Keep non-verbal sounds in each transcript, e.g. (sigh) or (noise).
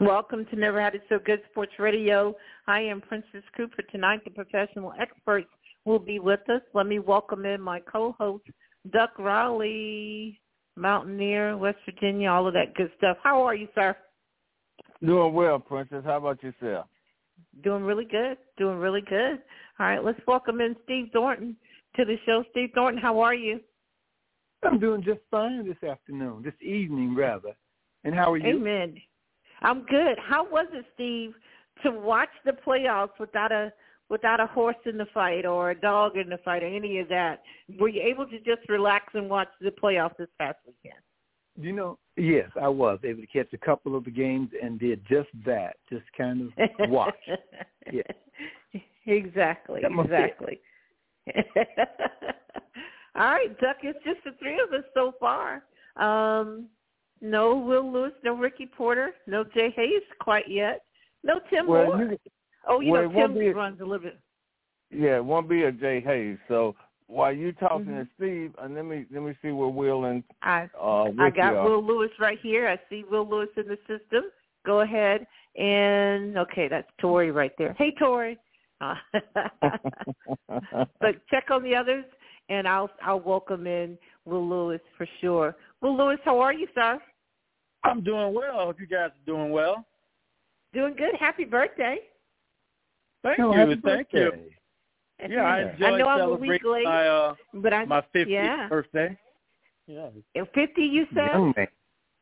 Welcome to Never Had It So Good Sports Radio. I am Princess Cooper. Tonight, the professional experts will be with us. Let me welcome in my co-host, Duck Riley, Mountaineer, West Virginia, all of that good stuff. How are you, sir? Doing well, Princess. How about yourself? Doing really good. Doing really good. All right, let's welcome in Steve Thornton to the show. Steve Thornton, how are you? I'm doing just fine this afternoon, this evening rather. And how are you? Amen. I'm good. How was it, Steve, to watch the playoffs without a without a horse in the fight or a dog in the fight or any of that? Were you able to just relax and watch the playoffs this past weekend? You know, yes, I was able to catch a couple of the games and did just that, just kind of watch. (laughs) yeah. Exactly. Exactly. (laughs) All right, Duck. It's just the three of us so far. Um, no Will Lewis, no Ricky Porter, no Jay Hayes quite yet, no Tim well, Moore. You, oh, you well, know Tim be, runs a little bit. Yeah, it won't be a Jay Hayes. So while you're talking mm-hmm. to Steve, and let me let me see where Will and I uh, I got are. Will Lewis right here. I see Will Lewis in the system. Go ahead and okay, that's Tori right there. Hey Tori. Uh, (laughs) but check on the others, and I'll I'll welcome in Will Lewis for sure. Will Lewis, how are you, sir? I'm doing well. I hope you guys are doing well. Doing good. Happy birthday. Thank oh, you. Thank birthday. you. Yeah, I enjoyed I know I'm a week celebrating late, my uh, but I my 50th yeah. birthday. Yeah. And Fifty, you said. Young man.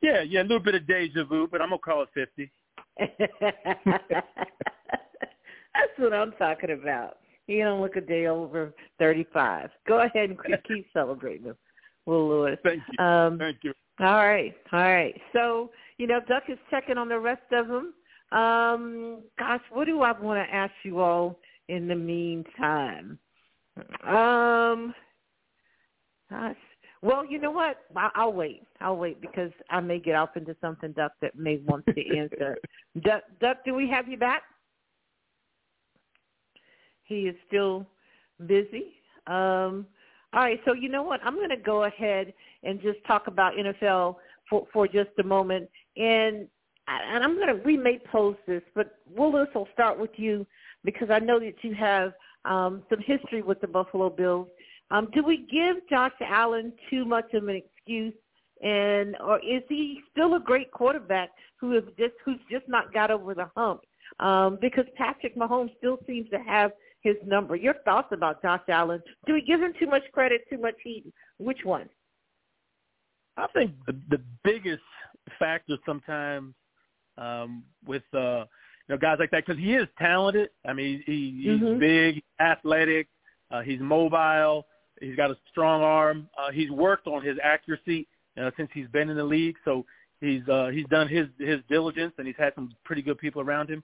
Yeah, yeah, a little bit of deja vu, but I'm gonna call it 50. (laughs) That's what I'm talking about. You don't look a day over 35. Go ahead and keep, (laughs) keep celebrating, Will Lewis. Thank you. Um, Thank you. All right, all right. So you know, Duck is checking on the rest of them. Um, gosh, what do I want to ask you all in the meantime? Um, gosh. Well, you know what? I'll, I'll wait. I'll wait because I may get off into something, Duck, that may want to answer. (laughs) Duck, Duck, do we have you back? He is still busy. Um, all right, so you know what? I'm going to go ahead and just talk about NFL for, for just a moment. And and I'm going to, we may post this, but Willis I'll start with you because I know that you have um, some history with the Buffalo Bills. Um, do we give Josh Allen too much of an excuse, and or is he still a great quarterback who have just who's just not got over the hump? Um, because Patrick Mahomes still seems to have his number. Your thoughts about Josh Allen? Do we give him too much credit, too much heat? Which one? I think the, the biggest factor sometimes um, with uh, you know guys like that because he is talented. I mean, he, he's Mhm. big, athletic, uh, he's mobile, he's got a strong arm. Uh, he's worked on his accuracy uh, since he's been in the league, so he's uh, he's done his his diligence and he's had some pretty good people around him.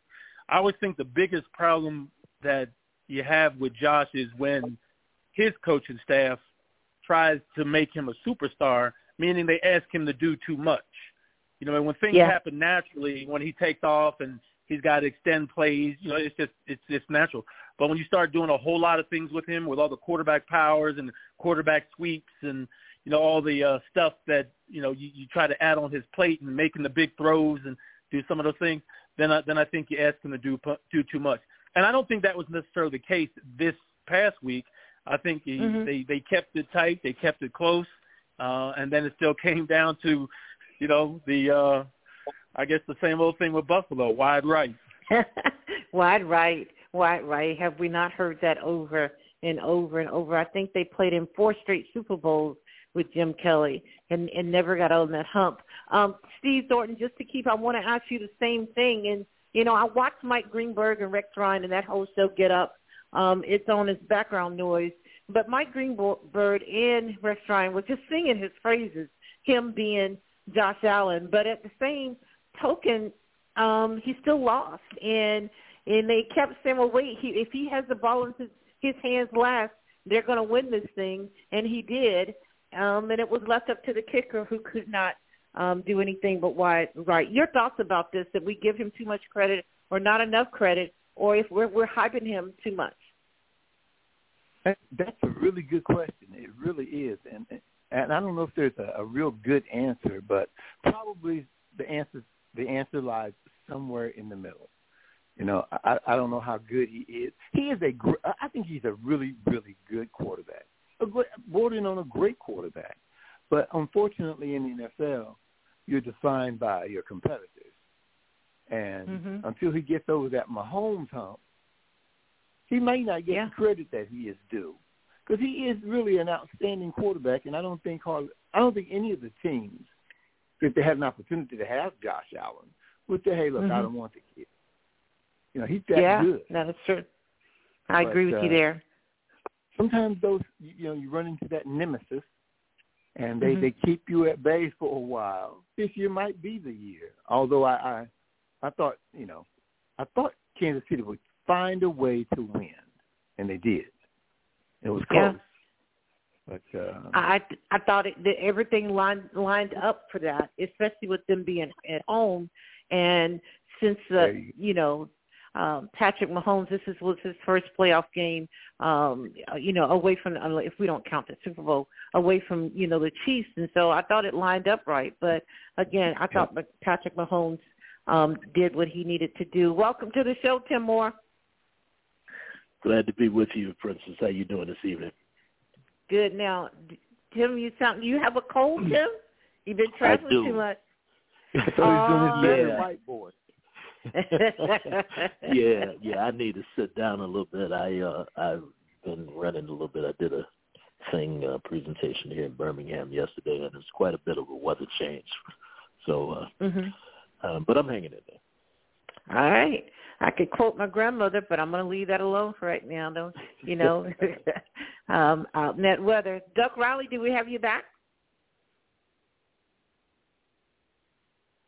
I always think the biggest problem that you have with Josh is when his coaching staff tries to make him a superstar, meaning they ask him to do too much. You know, when things Yeah. happen naturally, when he takes off and he's got to extend plays, you know, it's just it's it's natural. But when you start doing a whole lot of things with him, with all the quarterback powers and quarterback sweeps and you know all the uh, stuff that you know you, you try to add on his plate and making the big throws and do some of those things, then I, then I think you ask him to do do too much. And I don't think that was necessarily the case this past week. I think he, Mhm. they they kept it tight, they kept it close, uh, and then it still (laughs) came down to, you know, the uh, I guess the same old thing with Buffalo, wide right. (laughs) wide right, wide right. Have we not heard that over and over and over? I think they played in four straight Super Bowls with Jim Kelly and, and never got on that hump. Um, Steve Thornton, just to keep, I want to ask you the same thing. And, you know, I watched Mike Greenberg and Rex Ryan and that whole show Get Up. Um, it's on as background noise. But Mike Greenberg and Rex Ryan were just singing his phrases, him being Josh Allen. But at the same token, um, he still lost. And and they kept saying, well, wait, he, if he has the ball in his his hands last, they're going to win this thing, and he did. Um, and it was left up to the kicker who could not um, do anything but wide right. Your thoughts about this? That we give him too much credit, or not enough credit, or if we're we're hyping him too much? That's a really good question. It really is, and and I don't know if there's a, a real good answer, but probably the answer the answer lies somewhere in the middle. You know, I, I don't know how good he is. He is a. I think he's a really, really good quarterback. A bordering on a great quarterback. But unfortunately, in the NFL, you're defined by your competitors. And mm-hmm. until he gets over that Mahomes hump, he may not get yeah. the credit that he is due because he is really an outstanding quarterback. And I don't think hardly, I don't think any of the teams, if they had an opportunity to have Josh Allen, would say, "Hey, look, mm-hmm. I don't want the kid." You know, he's that yeah, good. Yeah, that's true. I but, agree with uh, you there. Sometimes those, you know, you run into that nemesis, and they mm-hmm. they keep you at bay for a while. This year might be the year. Although I I, I thought, you know, I thought Kansas City would find a way to win, and they did. It was close. Yeah. But uh, I I thought it, that everything lined lined up for that, especially with them being at home, and since uh, you, you know um, Patrick Mahomes, this is, was his first playoff game, um, you know, away from, if we don't count the Super Bowl, away from, you know, the Chiefs. And so I thought it lined up right. But again, I thought Patrick Mahomes um, did what he needed to do. Welcome to the show, Tim Moore. Glad to be with you, Princess. How you doing this evening? Good. Now, Tim, you sound you have a cold, Tim? You've been traveling too much. (laughs) I thought he was doing his yeah. white boy. Yeah, (laughs) yeah. I need to sit down a little bit. I uh I've been running a little bit. I did a thing uh, presentation here in Birmingham yesterday, and it's quite a bit of a weather change. So, uh, mm-hmm. um, but I'm hanging in there. All right. I could quote my grandmother, but I'm going to leave that alone for right now. Don't you know? (laughs) (laughs) um, out in that weather. Duck Riley, do we have you back?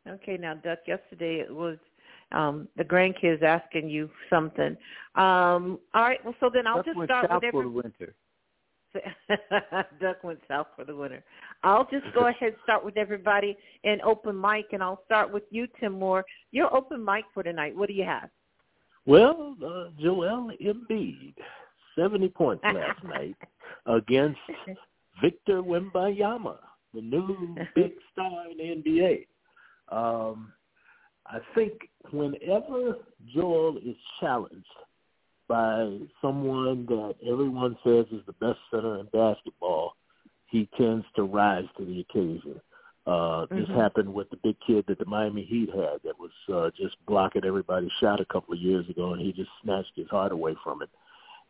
Okay, now Duck. Yesterday it was um, the grandkids asking you something. Um, all right. Well, so then I'll Duck just start with every. for the winter. (laughs) Duck went south for the winter. I'll just go (laughs) ahead and start with everybody and open mic, and I'll start with you, Tim Moore. Your open mic for tonight. What do you have? Well, uh, Joel Embiid, 70 points last (laughs) night against Victor Wembanyama, the new big star in the NBA. Um, I think whenever Joel is challenged by someone that everyone says is the best center in basketball, he tends to rise to the occasion. Uh, mm-hmm. This happened with the big kid that the Miami Heat had that was uh, just blocking everybody's shot a couple of years ago, and he just snatched his heart away from it.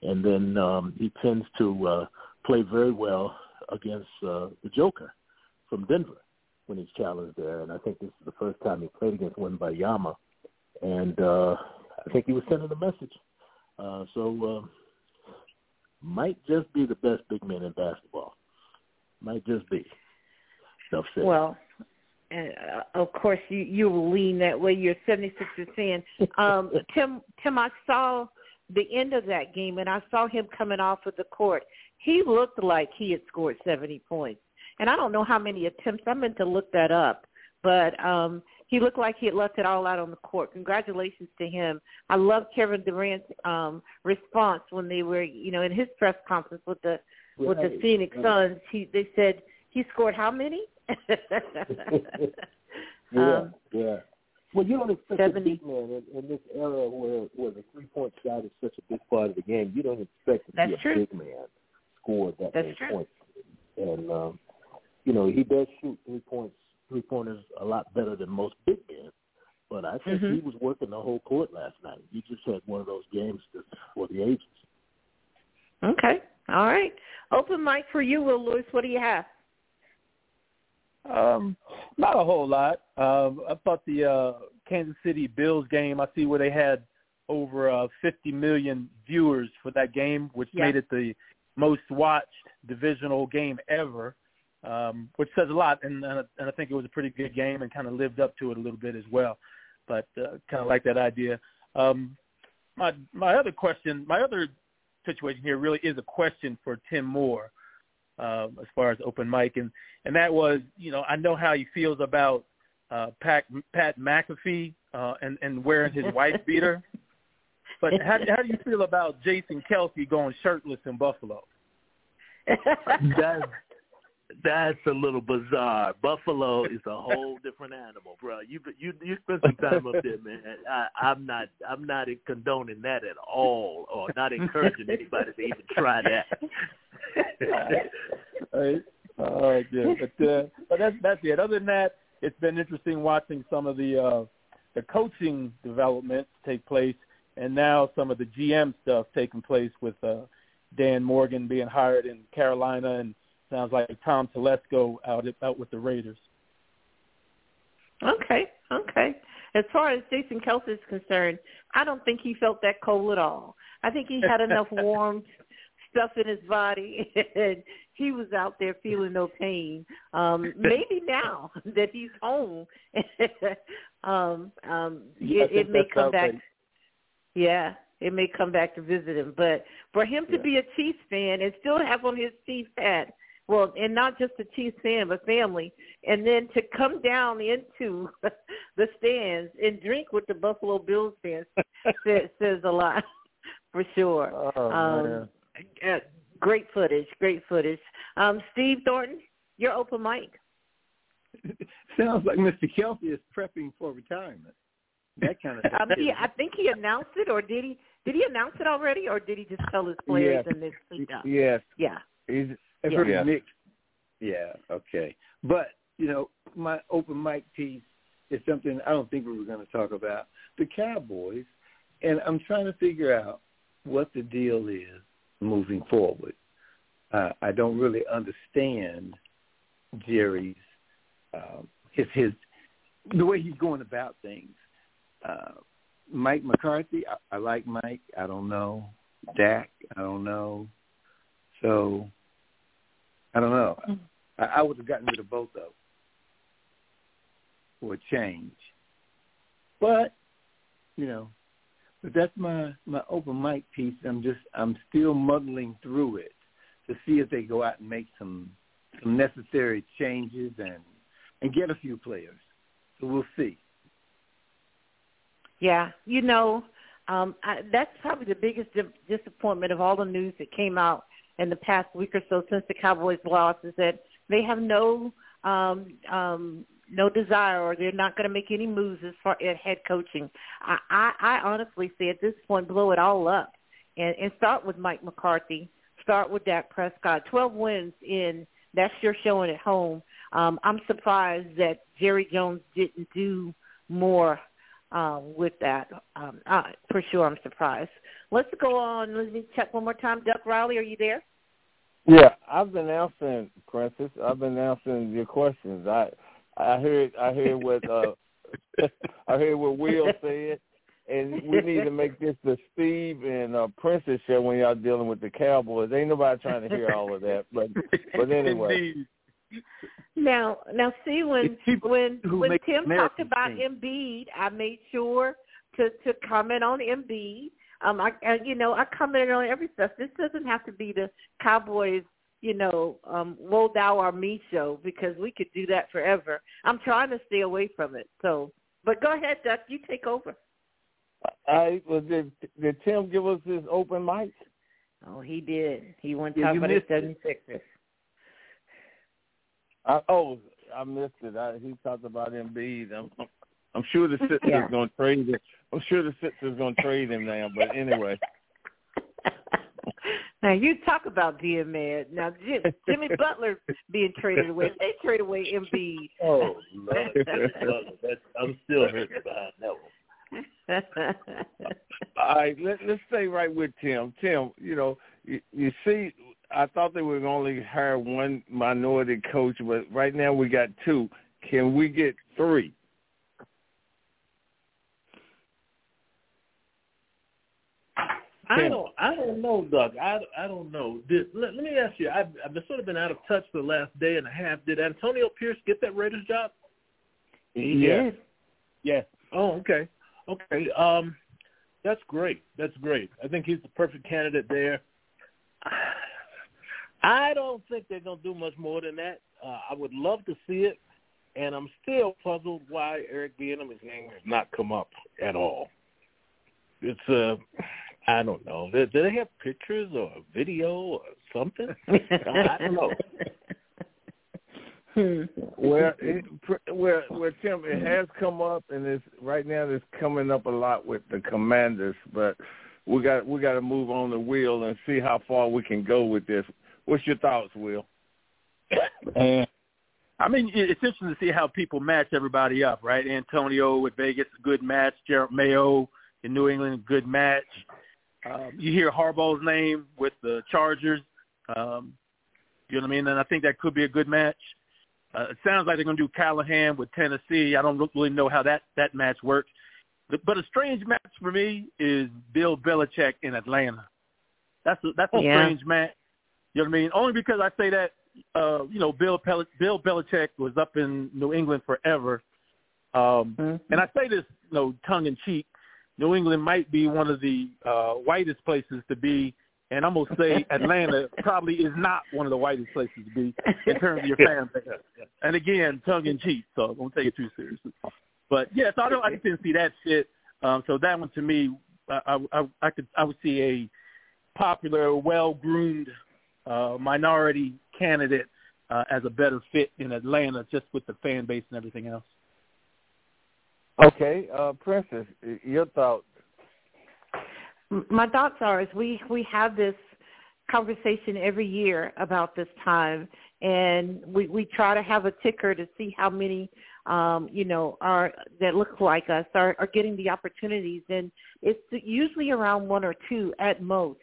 And then um, he tends to uh, play very well against uh, the Joker from Denver when he's challenged there. And I think this is the first time he played against Wembanyama, and uh, I think he was sending a message. Uh, so uh, might just be the best big man in basketball. Might just be. Said. Well, and uh, of course you you will lean that way. You're 76 percent. Um, (laughs) Tim Tim, I saw the end of that game, and I saw him coming off of the court. He looked like he had scored 70 points, and I don't know how many attempts. I meant to look that up, but um, he looked like he had left it all out on the court. Congratulations to him. I love Kevin Durant's um, response when they were, you know, in his press conference with the right. with the Phoenix Suns. He they said he scored how many? (laughs) yeah, um, yeah. Well, you don't expect 70. a big man in, in this era where where the three point shot is such a big part of the game. You don't expect to That's see a true. big man score that That's many true. points. And um, you know, he does shoot three points, three pointers a lot better than most big men. But I think Mhm. he was working the whole court last night. He just had one of those games for the ages. Okay. All right. Open mic for you, Will Lewis. What do you have? Um, not a whole lot. Um, I thought the uh, Kansas City Bills game. I see where they had over uh, 50 million viewers for that game, which Yeah. made it the most watched divisional game ever, um, which says a lot. And, and, I- and I think it was a pretty good game and kind of lived up to it a little bit as well. But uh, kind of like that idea. Um, my my other question, my other situation here really is a question for Tim Moore uh, as far as open mic, and and that was, you know, I know how he feels about uh, Pat Pat McAfee uh, and and wearing his wife (laughs) beater. But how how do you feel about Jason Kelce going shirtless in Buffalo? that's that's a little bizarre. Buffalo is a whole different animal, bro. You you you spend some time up there, man. I, I'm not I'm not condoning that at all, or not encouraging anybody to even try that. (laughs) all right, all right, yeah. But uh, but that's that's it. Other than that, it's been interesting watching some of the uh, the coaching developments take place, and now some of the GM stuff taking place with uh, Dan Morgan being hired in Carolina, and sounds like Tom Telesco out out with the Raiders. Okay, okay. As far as Jason Kelce is concerned, I don't think he felt that cold at all. I think he had enough (laughs) warm stuff in his body, (laughs) and he was out there feeling no pain. Um, maybe now (laughs) that he's home, um, um, yeah, it, it may come back. Right. Yeah, it may come back to visit him. But for him to yeah. be a Chiefs fan and still have on his Chiefs hat, well, and not just a Chiefs fan, but family, and then to come down into (laughs) the stands and drink with the Buffalo Bills fans (laughs) says, says a lot for sure. Oh, um, uh, great footage, great footage. Um, Steve Thornton, you're open mic. (laughs) Sounds like Mr. Kelce is prepping for retirement. That kind of Um, he, I think he announced it, or did he? Did he announce it already, or did he just tell his players Yes. and up? Yes, Yeah. he's I've Yeah. heard Yeah. mixed. Yeah, okay. But, you know, my open mic piece is something I don't think we were going to talk about. The Cowboys, and I'm trying to figure out what the deal is moving forward. Uh, I don't really understand Jerry's um, his his the way he's going about things. Uh, Mike McCarthy, I, I like Mike. I don't know Dak. I don't know. So I don't know. I, I would have gotten rid of both of them for a change. But you know, but that's my my open mic piece. I'm just I'm still muddling through it to see if they go out and make some some necessary changes and and get a few players. So we'll see. Yeah, you know, um, I, that's probably the biggest di- disappointment of all the news that came out in the past week or so since the Cowboys lost is that they have no um, um, no desire or they're not going to make any moves as far as head coaching. I, I, I honestly say at this point, blow it all up and, and start with Mike McCarthy. Start with Dak Prescott. Twelve wins in that's your showing at home. Um, I'm surprised that Jerry Jones didn't do more um, with that. Um, uh, for sure, I'm surprised. Let's go on. Let me check one more time. Duck Riley, are you there? Yeah, I've been answering, Princess. I've been answering your questions. I I heard I heard what uh (laughs) I heard what Will said, and we need to make this the Steve and uh, Princess show when y'all dealing with the Cowboys. Ain't nobody trying to hear all of that, but but anyway. Indeed. (laughs) Now, now, see when when when Tim Americans talked about think. Embiid, I made sure to to comment on Embiid. Um, I and, you know I commented on every stuff. This doesn't have to be the Cowboys, you know, um, woe thou or me show because we could do that forever. I'm trying to stay away from it. So, but go ahead, Duck. You take over. I was did, did Tim give us his open mic? Oh, he did. He went to Yeah, talk you about his missed it. 76ers. I, oh, I missed it. I, he talked about Embiid. I'm, I'm sure the Sixers Yeah. going to trade him. I'm sure the Sixers going to trade him now. But anyway, (laughs) now you talk about being mad. Now Jim, Jimmy (laughs) Butler being traded away. They trade away Embiid. (laughs) Oh, Lord. That's, I'm still hurting behind that one. all right, let, let's stay right with Tim. Tim, you know, you, you see, I thought they would only hire one minority coach, but right now we got two. Can we get three? I don't. I don't know, Doug. I, I don't know. Did, let, let me ask you. I've, I've been sort of been out of touch for the last day and a half. Did Antonio Pierce get that Raiders job? He Yeah. did. Yes. Oh, okay. Okay. Um, that's great. That's great. I think he's the perfect candidate there. I don't think they're going to do much more than that. Uh, I would love to see it, and I'm still puzzled why Eric Bieniemy's name has not come up at all. It's uh, I don't know. Do, do they have pictures or video or something? I don't know. well, it, well, well, Tim, it has come up, and it's right now. It's coming up a lot with the Commanders, but we got we got to move on the wheel and see how far we can go with this. What's your thoughts, Will? (laughs) I mean, it's interesting to see how people match everybody up, right? Antonio with Vegas, good match. Jerod Mayo in New England, good match. Um, you hear Harbaugh's name with the Chargers. Um, you know what I mean? And I think that could be a good match. Uh, it sounds like they're going to do Callahan with Tennessee. I don't really know how that that match works. But a strange match for me is Bill Belichick in Atlanta. That's a, that's a yeah. strange match. You know what I mean? Only because I say that, uh, you know, Bill Pel- Bill Belichick was up in New England forever, um, mm-hmm. and I say this, you know, tongue in cheek. New England might be one of the uh, whitest places to be, and I'm gonna say (laughs) Atlanta probably is not one of the whitest places to be in terms of your (laughs) fan base. And again, tongue in cheek, so don't take it too seriously. But yeah, so I don't, I didn't see that shit. Um, so that one to me, I, I, I could, I would see a popular, well groomed uh, minority candidate uh, as a better fit in Atlanta, just with the fan base and everything else. Okay, uh, Princess, your thoughts? My thoughts are: is we we have this conversation every year about this time, and we we try to have a ticker to see how many um, you know, are that look like us are, are getting the opportunities, and it's usually around one or two at most.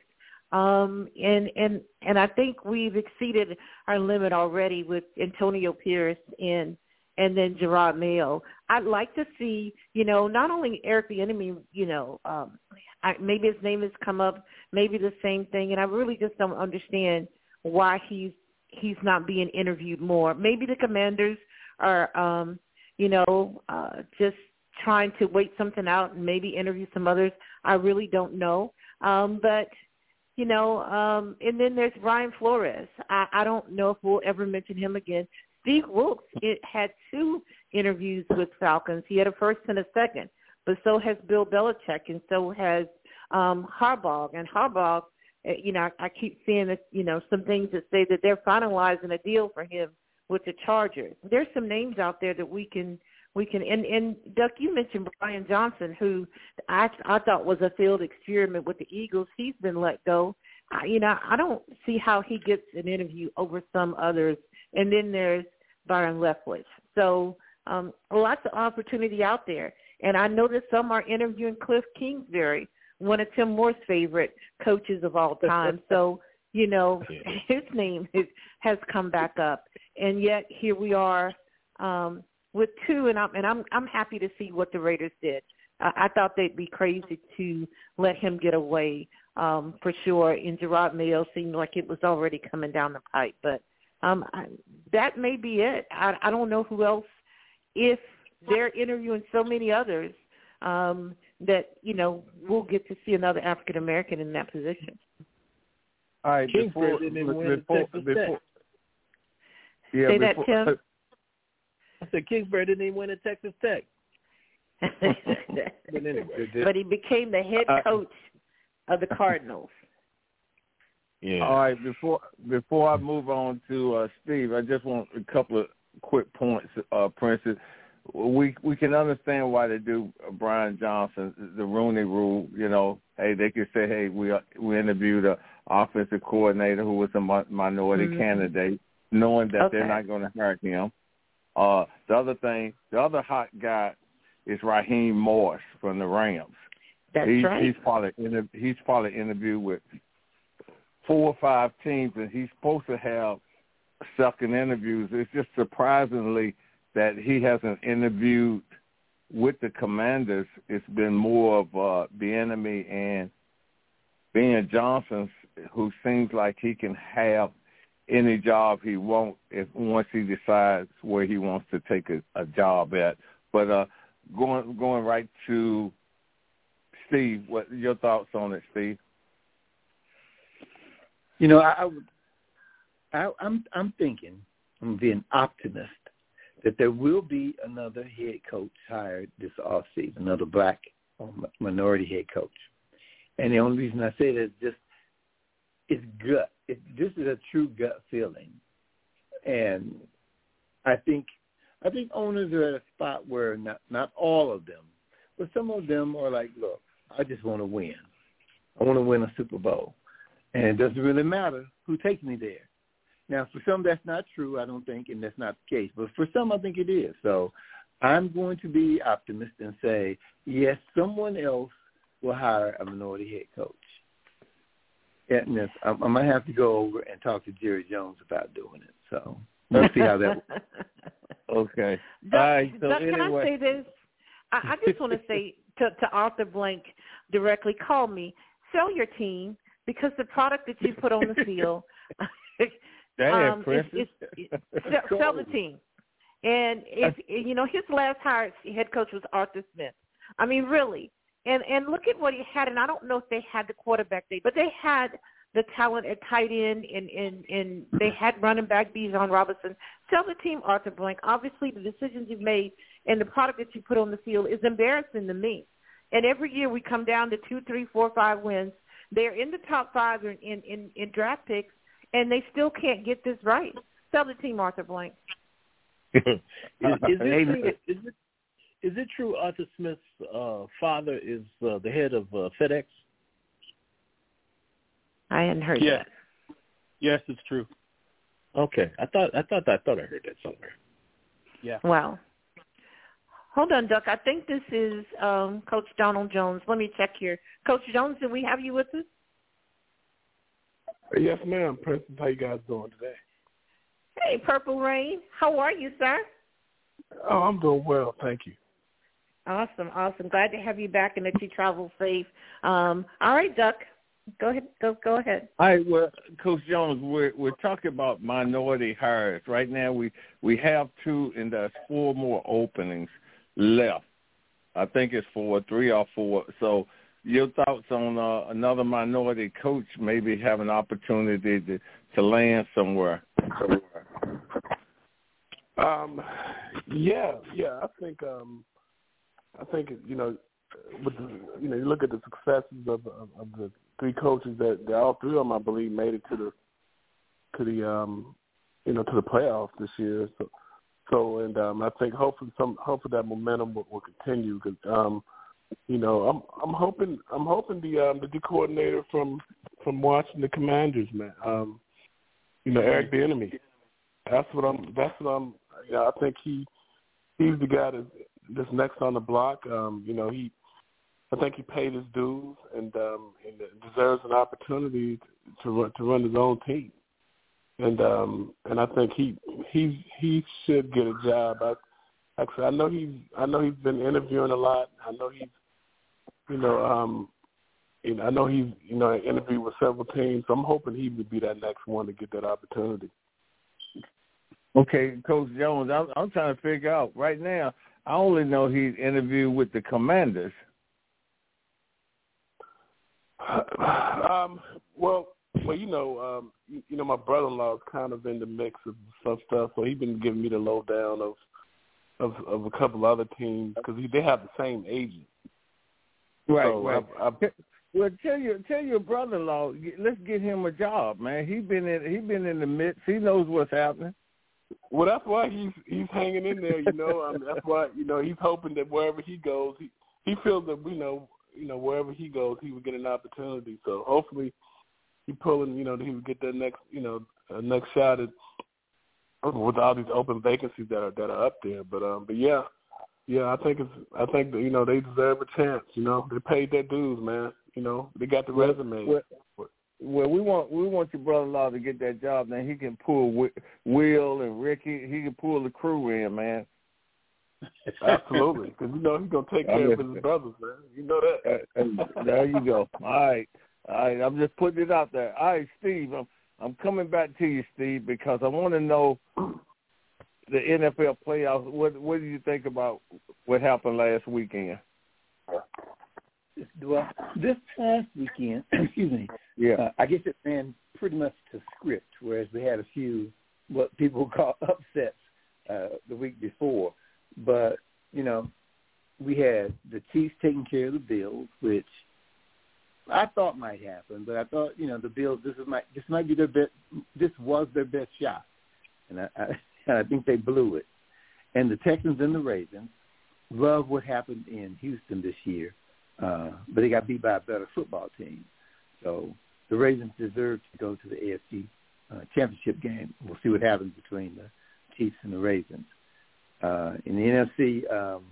Um, and and and I think we've exceeded our limit already with Antonio Pierce and and then Jerod Mayo. I'd like to see, you know, not only Eric Bieniemy, you know, um, I, maybe his name has come up, maybe the same thing, and I really just don't understand why he's he's not being interviewed more. Maybe the Commanders are um you know, uh, just trying to wait something out and maybe interview some others. I really don't know. Um, but, you know, um, and then there's Brian Flores. I, I don't know if we'll ever mention him again. Steve Wilks it had two interviews with Falcons. He had a first and a second, but so has Bill Belichick, and so has um, Harbaugh. And Harbaugh, eh, you know, I, I keep seeing you know, some things that say that they're finalizing a deal for him with the Chargers. There's some names out there that we can we can and and Duck, you mentioned Brian Johnson, who I I thought was a field experiment with the Eagles. He's been let go. I, you know, I don't see how he gets an interview over some others. And then there's Byron Leftwich. So um, lots of opportunity out there. And I know that some are interviewing Cliff Kingsbury, one of Tim Moore's favorite coaches of all time. (laughs) So you know, (laughs) his name is, has come back up, and yet here we are um, with two, and I'm and I'm I'm happy to see what the Raiders did. I, I thought they'd be crazy to let him get away um, for sure. And Jerod Mayo seemed like it was already coming down the pipe, but um, I, that may be it. I, I don't know who else. If they're interviewing so many others, um, that you know we'll get to see another African American in that position. All right, Kingsbury before, didn't win before, before, Yeah, Say before, that, Tim. I said Kingsbury didn't even win at Texas Tech. (laughs) but, anyway, but he became the head uh, coach uh, of the Cardinals. Yeah. All right. Before before I move on to uh, Steve, I just want a couple of quick points, uh, Princess. We we can understand why they do uh, Brian Johnson, the Rooney Rule. You know, hey, they could say, hey, we we interviewed a offensive coordinator who was a minority mm-hmm. candidate, knowing that okay. they're not going to hurt him. Uh, the other thing, the other hot guy is Raheem Morris from the Rams. That's he's, right. He's probably he's probably interviewed with four or five teams, and he's supposed to have second interviews. It's just surprisingly that he hasn't interviewed with the Commanders. It's been more of uh, Bieniemy and Ben Johnson who seems like he can have any job he wants if once he decides where he wants to take a, a job at. But uh, going going right to Steve, what your thoughts on it, Steve? You know, I, I I'm I'm thinking I'm being optimist that there will be another head coach hired this off season, another black or minority head coach. And the only reason I say that is just it's gut. It, this is a true gut feeling, and I think I think owners are at a spot where not not all of them, but some of them are like, look, I just want to win. I want to win a Super Bowl, and it doesn't really matter who takes me there. Now, for some, that's not true. I don't think, and that's not the case. But for some, I think it is. So, I'm going to be optimist and say, yes, someone else will hire a minority head coach. And this, I'm, I'm gonna have to go over and talk to Jerry Jones about doing it. So let's see how that. works. (laughs) okay. Doug, All right. So Doug, anyway. can I say this? I, I just want to say to, to Arthur Blank directly, call me, sell your team because the product that you put on the field. (laughs) (laughs) Damn, um, Princess. it's, it's, sell, sell the team. And if you know his last hired head coach was Arthur Smith. I mean, really. And and look at what he had. And I don't know if they had the quarterback they, but they had the talent at tight end, and and and they had running back Bijan Robinson. Tell the team, Arthur Blank. Obviously, the decisions you've made and the product that you put on the field is embarrassing to me. And every year we come down to two, three, four, five wins. They're in the top five in in, in, in draft picks, and they still can't get this right. Tell the team, Arthur Blank. (laughs) is, is, it true, is, it, is it true Arthur Smith's uh, father is uh, the head of uh, FedEx? I hadn't heard yes. that. Yes, it's true. Okay, I thought I thought I thought I heard that somewhere. Yeah. Wow. Hold on, Duck. I think this is um, Coach Donald Jones. Let me check here. Coach Jones, do we have you with us? Yes, ma'am. Princess, how you guys doing today? Hey, Purple Rain. How are you, sir? Oh, I'm doing well, thank you. Awesome, awesome. Glad to have you back and that you travel safe. Um, all right, Duck. Go ahead. Go go ahead. All right, well, Coach Jones, we're we're talking about minority hires right now. We we have two, and there's four more openings left. I think it's four, three or four. So, your thoughts on uh, another minority coach maybe have an opportunity to to land somewhere? somewhere. Um, yeah, yeah. I think um, I think you know, with the, you know, you look at the successes of of, of the three coaches that, that all three of them, I believe, made it to the to the um, you know to the playoffs this year. So, so and um, I think hopefully some hopefully that momentum will, will continue because um, you know I'm I'm hoping I'm hoping the um, the coordinator from from watching the Commanders, man. Um, you know Eric Bieniemy. That's what I'm. That's what I'm. You know, I think he he's the guy that that's next on the block. Um, you know, he I think he paid his dues and um and deserves an opportunity to run to run his own team. And um and I think he he he should get a job. I actually I know he's I know he's been interviewing a lot. I know he's you know um you know, I know he's you know interviewed with several teams. So I'm hoping he would be that next one to get that opportunity. Okay, Coach Jones, I'm, I'm trying to figure out right now. I only know he's interviewed with the Commanders. (sighs) Um, well, well, you know, um, you, you know, my brother-in-law is kind of in the mix of some stuff, so he's been giving me the lowdown of of of a couple other teams because they have the same agent. Right, so right. I've, I've, well, tell your tell your brother-in-law, let's get him a job, man. He been in he been in the midst. He knows what's happening. Well, that's why he's he's hanging in there. You know, I mean, that's why you know he's hoping that wherever he goes, he he feels that you know you know wherever he goes, he would get an opportunity. So hopefully, he pulling you know he would get that next you know uh, next shot at with all these open vacancies that are that are up there. But um, but yeah, yeah, I think it's I think that, you know they deserve a chance. You know, they paid their dues, man. You know, they got the resume. Well, well, we want we want your brother-in-law to get that job. Then he can pull Will and Ricky. He can pull the crew in, man. (laughs) Absolutely, because you know he's gonna take care of his (laughs) brothers, man. You know that. Uh, there you go. All right, all right. I'm just putting it out there. All right, Steve. I'm I'm coming back to you, Steve, because I want to know (clears throat) the NFL playoffs. What what do you think about what happened last weekend? Well, this past weekend, (clears throat) excuse me. Yeah, uh, I guess it ran pretty much to script, whereas we had a few what people (laughs) call upsets uh, the week before. But you know, we had the Chiefs taking care of the Bills, which I thought might happen, but I thought you know the Bills this is my this might be their best this was their best shot, and I, I (laughs) I think they blew it. And the Texans and the Ravens love what happened in Houston this year, uh, but they got beat by a better football team. So the Ravens deserve to go to the AFC uh, championship game. We'll see what happens between the Chiefs and the Ravens. Uh, in the NFC, um,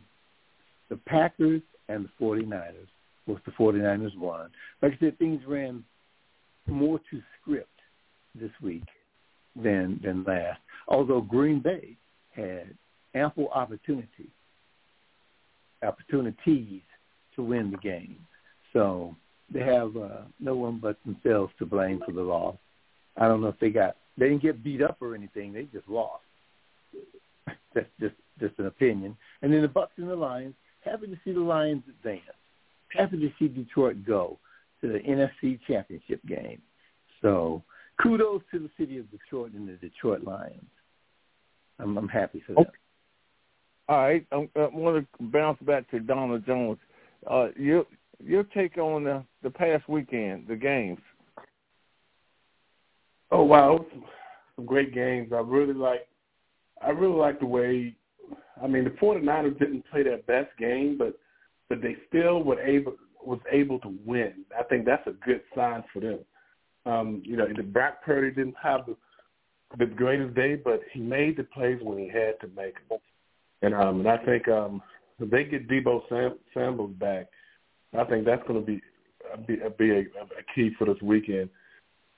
the Packers and the 49ers, was the 49ers won. Like I said, things ran more to script this week than than last. Although Green Bay had ample opportunity opportunities to win the game. So they have uh, no one but themselves to blame for the loss. I don't know if they got they didn't get beat up or anything. They just lost. (laughs) That's just just an opinion. And then the Bucks and the Lions. Happy to see the Lions advance. Happy to see Detroit go to the NFC Championship game. So kudos to the city of Detroit and the Detroit Lions. I'm, I'm happy for them. All right, I, I want to bounce back to Donald Jones. Uh, your your take on the the past weekend, the games. Oh wow, some great games. I really like. I really like the way. I mean, the 49ers didn't play their best game, but but they still were able was able to win. I think that's a good sign for them. Um, you know, the Brock Purdy didn't have the, the greatest day, but he made the plays when he had to make them. And um, and I think um, if they get Deebo Sam- Samuel back, I think that's going to be be, be a, a key for this weekend.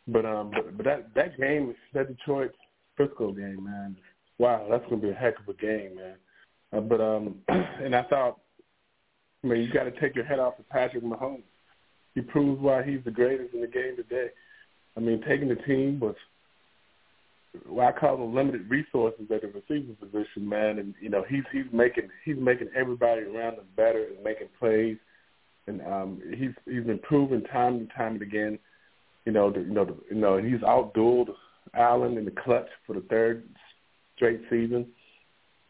But um, but, but that that game, that Detroit Frisco game, man, wow, that's going to be a heck of a game, man. Uh, but um, (clears throat) and I thought, I mean, you got to take your head off of Patrick Mahomes. He proves why he's the greatest in the game today. I mean, taking the team with what I call them limited resources at the receiver position, man, and you know he's he's making he's making everybody around him better and making plays, and um, he's he's been proven time and time again, you know, the, you know, the, you know, and he's outdueled Allen in the clutch for the third straight season.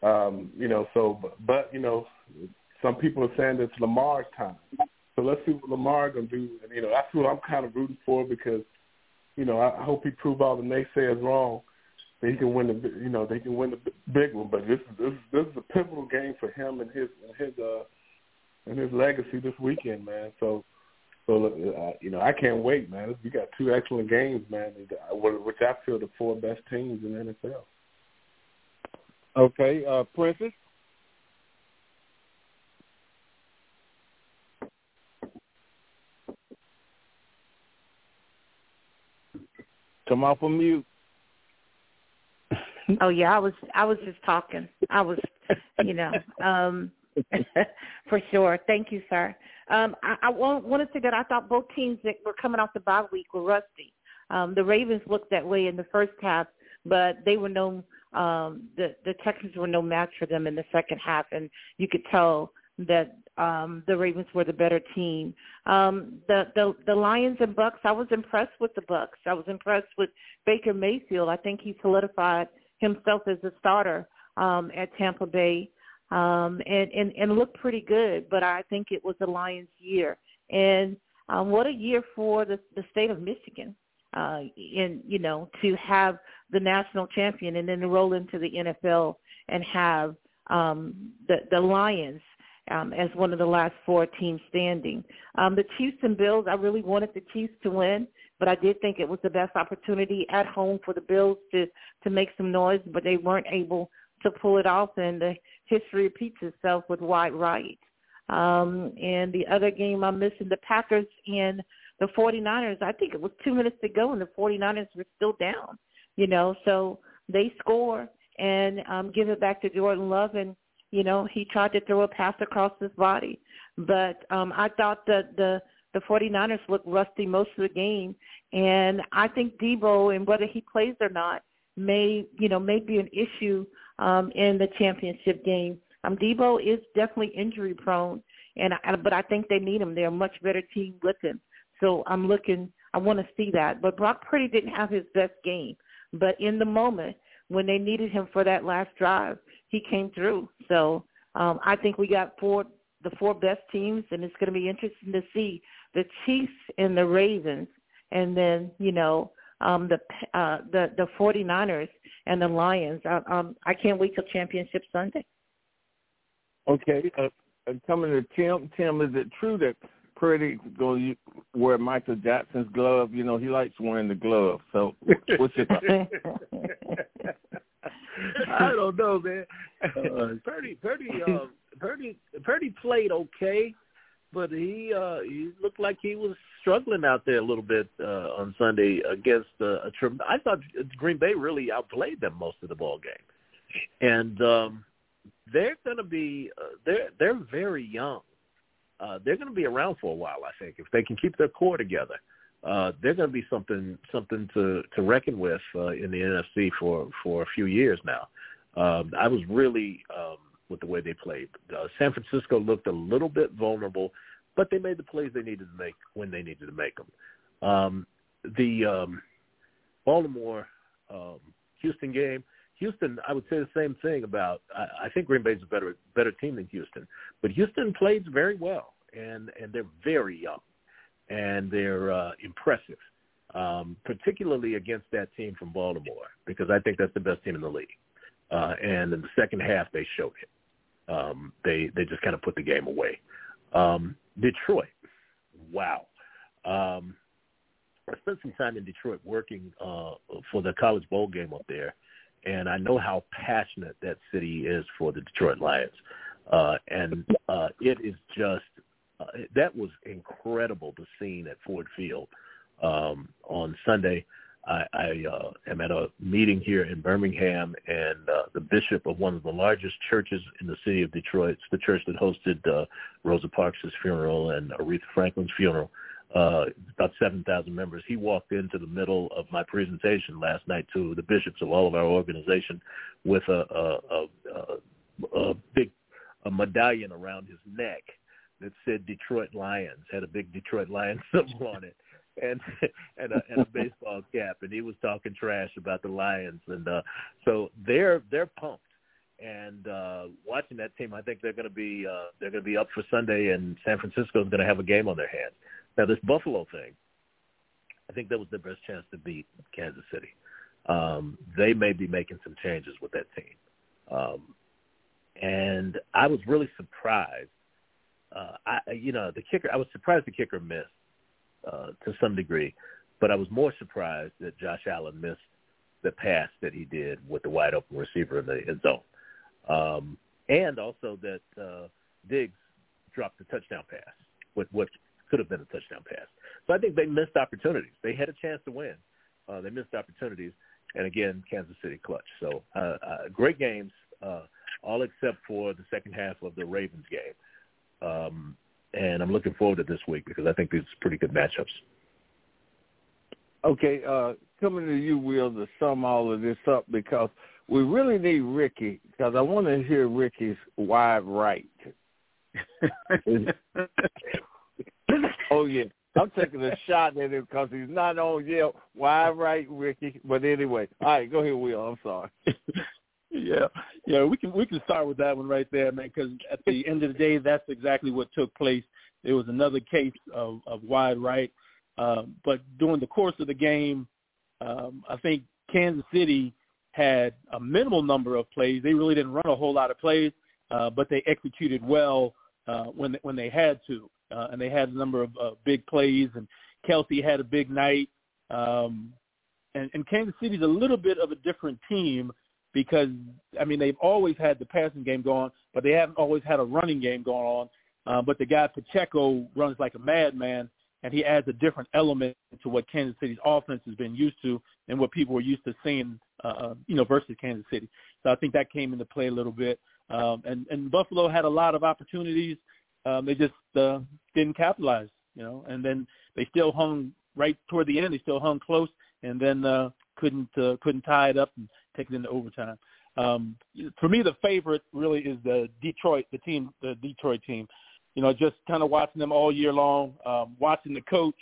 Um, you know, so but, but you know, some people are saying it's Lamar's time. So let's see what Lamar gonna do. And you know, that's what I'm kind of rooting for because, you know, I hope he prove all the naysayers wrong. He can win the, you know, they can win the big one. But this is this this is a pivotal game for him and his and his uh and his legacy this weekend, man. So, so uh, you know, I can't wait, man. We got two excellent games, man, which I feel the four best teams in the NFL. Okay, uh, Princess. Come off of mute. Oh yeah, I was I was just talking. I was, you know, (laughs) um (laughs) for sure. Thank you, sir. Um, I, I want, want to say that I thought both teams that were coming off the bye week were rusty. Um, the Ravens looked that way in the first half, but they were no um, the the Texans were no match for them in the second half, and you could tell that um, the Ravens were the better team. Um, the, the the Lions and Bucks, I was impressed with the Bucks. I was impressed with Baker Mayfield. I think he solidified himself as a starter um, at Tampa Bay um, and, and and looked pretty good. But I think it was the Lions' year, and um, what a year for the the state of Michigan. Uh, in you know to have the national champion and then roll into the NFL and have um, the the Lions um, as one of the last four teams standing. Um, the Chiefs and Bills, I really wanted the Chiefs to win, but I did think it was the best opportunity at home for the Bills to to make some noise, but they weren't able to pull it off, and the history repeats itself with Wyatt right. Um, and the other game I'm missing, the Packers and the 49ers, I think it was two minutes to go, and the 49ers were still down, you know, so they score and um, give it back to Jordan Love, and you know, he tried to throw a pass across his body. But um, I thought that the the 49ers looked rusty most of the game. And I think Deebo, and whether he plays or not, may, you know, may be an issue um, in the championship game. Um, Deebo is definitely injury prone, and I, but I think they need him. They're a much better team with him. So I'm looking I want to see that. But Brock Purdy didn't have his best game. But in the moment when they needed him for that last drive, he came through. So um, I think we got four the four best teams, and it's going to be interesting to see the Chiefs and the Ravens, and then you know um, the uh, the the 49ers and the Lions. I, um, I can't wait till Championship Sunday. Okay, uh, coming to Tim. Tim, is it true that Purdy going to wear Michael Jackson's glove? You know, he likes wearing the glove. So, what's your thought? (laughs) I don't know, man. Uh, Purdy, Purdy, uh, Purdy, Purdy played okay, but he uh, he looked like he was struggling out there a little bit uh, on Sunday against uh, a. Trim- I thought Green Bay really outplayed them most of the ball game, and um, they're going to be uh, they're they're very young. Uh, they're going to be around for a while, I think, if they can keep their core together. Uh, they're going to be something something to to reckon with uh, in the NFC for for a few years now. Um, I was really um, with the way they played. Uh, San Francisco looked a little bit vulnerable, but they made the plays they needed to make when they needed to make them. Um, the um, Baltimore um, Houston game, Houston, I would say the same thing about. I, I think Green Bay's a better better team than Houston, but Houston plays very well, and and they're very young, and they're uh, impressive, um, particularly against that team from Baltimore, because I think that's the best team in the league. Uh, and in the second half, they showed it. Um, they they just kind of put the game away. Um, Detroit, wow. Um, I spent some time in Detroit working uh, for the college bowl game up there, and I know how passionate that city is for the Detroit Lions. Uh, and uh, it is just uh, that was incredible to see at Ford Field um, on Sunday. I, I uh, am at a meeting here in Birmingham, and uh, the bishop of one of the largest churches in the city of Detroit, it's the church that hosted uh, Rosa Parks' funeral and Aretha Franklin's funeral, uh, about 7,000 members. He walked into the middle of my presentation last night to the bishops of all of our organization with a, a, a, a, a big a medallion around his neck that said Detroit Lions, had a big Detroit Lions (laughs) symbol on it. And (laughs) and a, and a baseball cap, and he was talking trash about the Lions, and uh, so they're they're pumped and uh, watching that team, I think they're going to be uh, they're going to be up for Sunday, and San Francisco is going to have a game on their hands. Now, this Buffalo thing, I think that was their best chance to beat Kansas City. Um, they may be making some changes with that team. Um, and I was really surprised. Uh, I, you know, the kicker, I was surprised the kicker missed uh, to some degree, but I was more surprised that Josh Allen missed the pass that he did with the wide open receiver in the end zone. Um, and also that uh, Diggs dropped the touchdown pass with what could have been a touchdown pass. So I think they missed opportunities. They had a chance to win. Uh, they missed opportunities. And again, Kansas City clutch. So uh, uh, great games, uh, all except for the second half of the Ravens game. Um, and I'm looking forward to this week because I think these are pretty good matchups. Okay, uh, coming to you, Will, to sum all of this up because we really need Ricky because I want to hear Ricky's wide right. (laughs) (laughs) oh yeah, I'm taking a shot at him because he's not on yet. Why right, Ricky? But anyway, all right, go ahead, Will. I'm sorry. (laughs) yeah, yeah, we can we can start with that one right there, man. Because at the end of the day, that's exactly what took place. It was another case of, of wide right, um, but during the course of the game, um, I think Kansas City had a minimal number of plays. They really didn't run a whole lot of plays, uh, but they executed well uh, when when they had to uh, and they had a number of uh, big plays. And Kelce had a big night. Um, and, and Kansas City's a little bit of a different team because I mean they've always had the passing game going, but they haven't always had a running game going on. Uh, but the guy Pacheco runs like a madman, and he adds a different element to what Kansas City's offense has been used to and what people were used to seeing, uh, uh, you know, versus Kansas City. So I think that came into play a little bit. Um, and, and Buffalo had a lot of opportunities um, they just uh, didn't capitalize, you know. And then they still hung right toward the end. They still hung close, and then uh, couldn't uh, couldn't tie it up and take it into overtime. Um, for me, the favorite really is the Detroit, the team, the Detroit team. You know, just kind of watching them all year long, um, watching the coach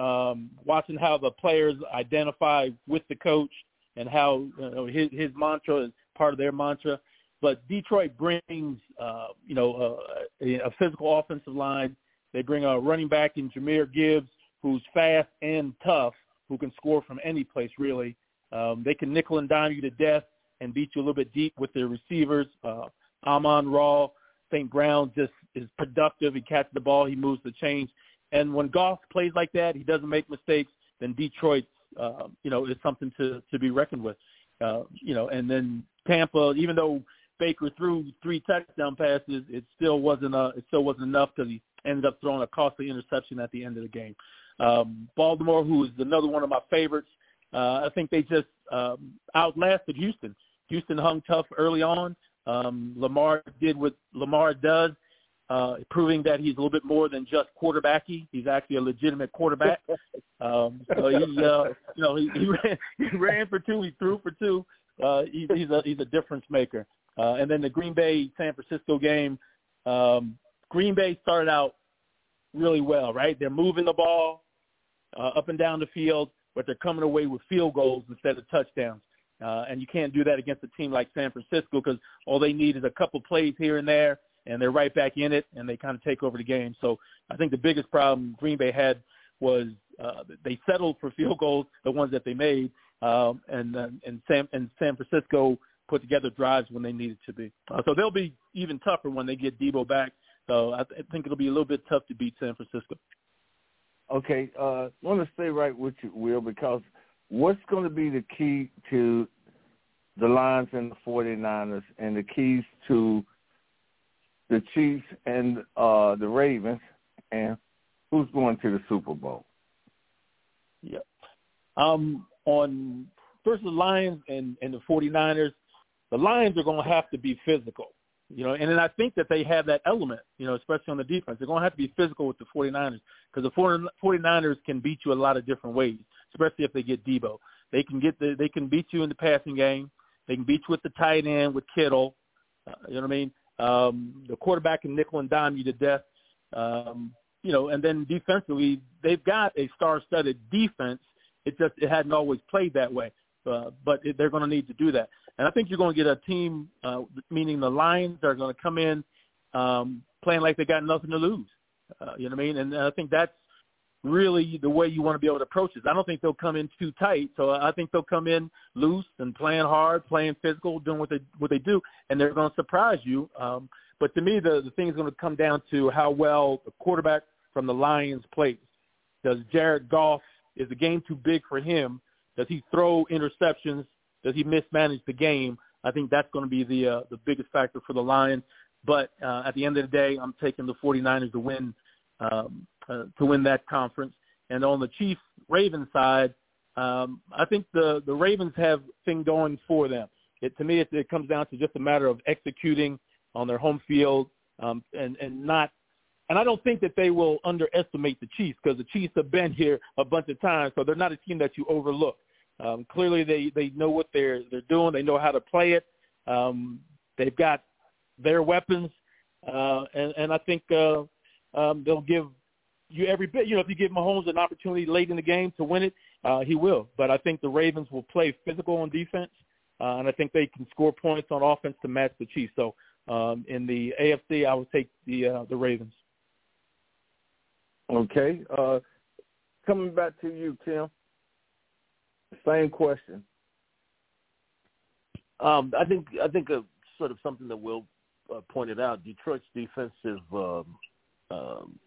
um, watching how the players identify with the coach and how you know, his his mantra is part of their mantra. But Detroit brings uh, you know a, a physical offensive line. They bring a running back in Jahmyr Gibbs, who's fast and tough, who can score from any place really. Um, they can nickel and dime you to death and beat you a little bit deep with their receivers. Uh, Amon Ra, St. Brown just is productive. He catches the ball. He moves the chains. And when Goff plays like that, he doesn't make mistakes. Then Detroit, uh, you know, is something to to be reckoned with. Uh, you know, and then Tampa, even though Baker threw three touchdown passes, it still wasn't uh, it still wasn't enough because he ended up throwing a costly interception at the end of the game. Um, Baltimore, who is another one of my favorites, uh, I think they just um, outlasted Houston. Houston hung tough early on. Um, Lamar did what Lamar does, uh, proving that he's a little bit more than just quarterbacky. He's actually a legitimate quarterback. (laughs) Um, so he, uh, you know, he, he ran, (laughs) he ran for two, he threw for two. Uh, he, he's a he's a difference maker. Uh, and then the Green Bay San Francisco game, um, Green Bay started out really well, right? They're moving the ball uh, up and down the field, but they're coming away with field goals instead of touchdowns. Uh, and you can't do that against a team like San Francisco because all they need is a couple plays here and there, and they're right back in it, and they kind of take over the game. So I think the biggest problem Green Bay had was uh, they settled for field goals, the ones that they made, um, and uh, and San and San Francisco put together drives when they needed to be. Uh, so they'll be even tougher when they get Deebo back. So I, th- I think it'll be a little bit tough to beat San Francisco. Okay, uh, I want to stay right with you, Will, because – what's going to be the key to the Lions and the 49ers and the keys to the Chiefs and uh, the Ravens and who's going to the Super Bowl? Yeah. Um, on first the Lions and, and the 49ers, the Lions are going to have to be physical. You know, and then I think that they have that element, you know, especially on the defense. They're going to have to be physical with the 49ers because the 49ers can beat you a lot of different ways especially if they get Deebo. They can get the they can beat you in the passing game. They can beat you with the tight end with Kittle. Uh, you know what I mean? Um, the quarterback can nickel and dime you to death. Um, you know, and then defensively, they've got a star-studded defense. It just it hadn't always played that way, uh, but it, they're going to need to do that. And I think you're going to get a team, uh, meaning the Lions, are going to come in um, playing like they got nothing to lose. Uh, you know what I mean? And I think that's really the way you want to be able to approach this. I don't think they'll come in too tight. So I think they'll come in loose and playing hard, playing physical, doing what they what they do, and they're going to surprise you. Um, but to me, the the thing is going to come down to how well the quarterback from the Lions plays. Does Jared Goff is the game too big for him? Does he throw interceptions? Does he mismanage the game? I think that's going to be the uh, the biggest factor for the Lions. But uh, at the end of the day, I'm taking the 49ers to win um, uh, to win that conference. And on the Chiefs Ravens side, um, I think the the Ravens have thing going for them. It, to me, it, it comes down to just a matter of executing on their home field um, and and not. And I don't think that they will underestimate the Chiefs because the Chiefs have been here a bunch of times, so they're not a team that you overlook. Um, clearly, they they know what they're they're doing. They know how to play it. Um, they've got their weapons, uh, and and I think uh, um, they'll give you every bit. You know, if you give Mahomes an opportunity late in the game to win it, uh, he will. But I think the Ravens will play physical on defense, uh, and I think they can score points on offense to match the Chiefs. So um, in the AFC, I would take the uh, the Ravens. Okay. Uh, coming back to you, Tim. Same question. Um, I think I think uh, sort of something that Will uh, pointed out. Detroit's defensive um, um,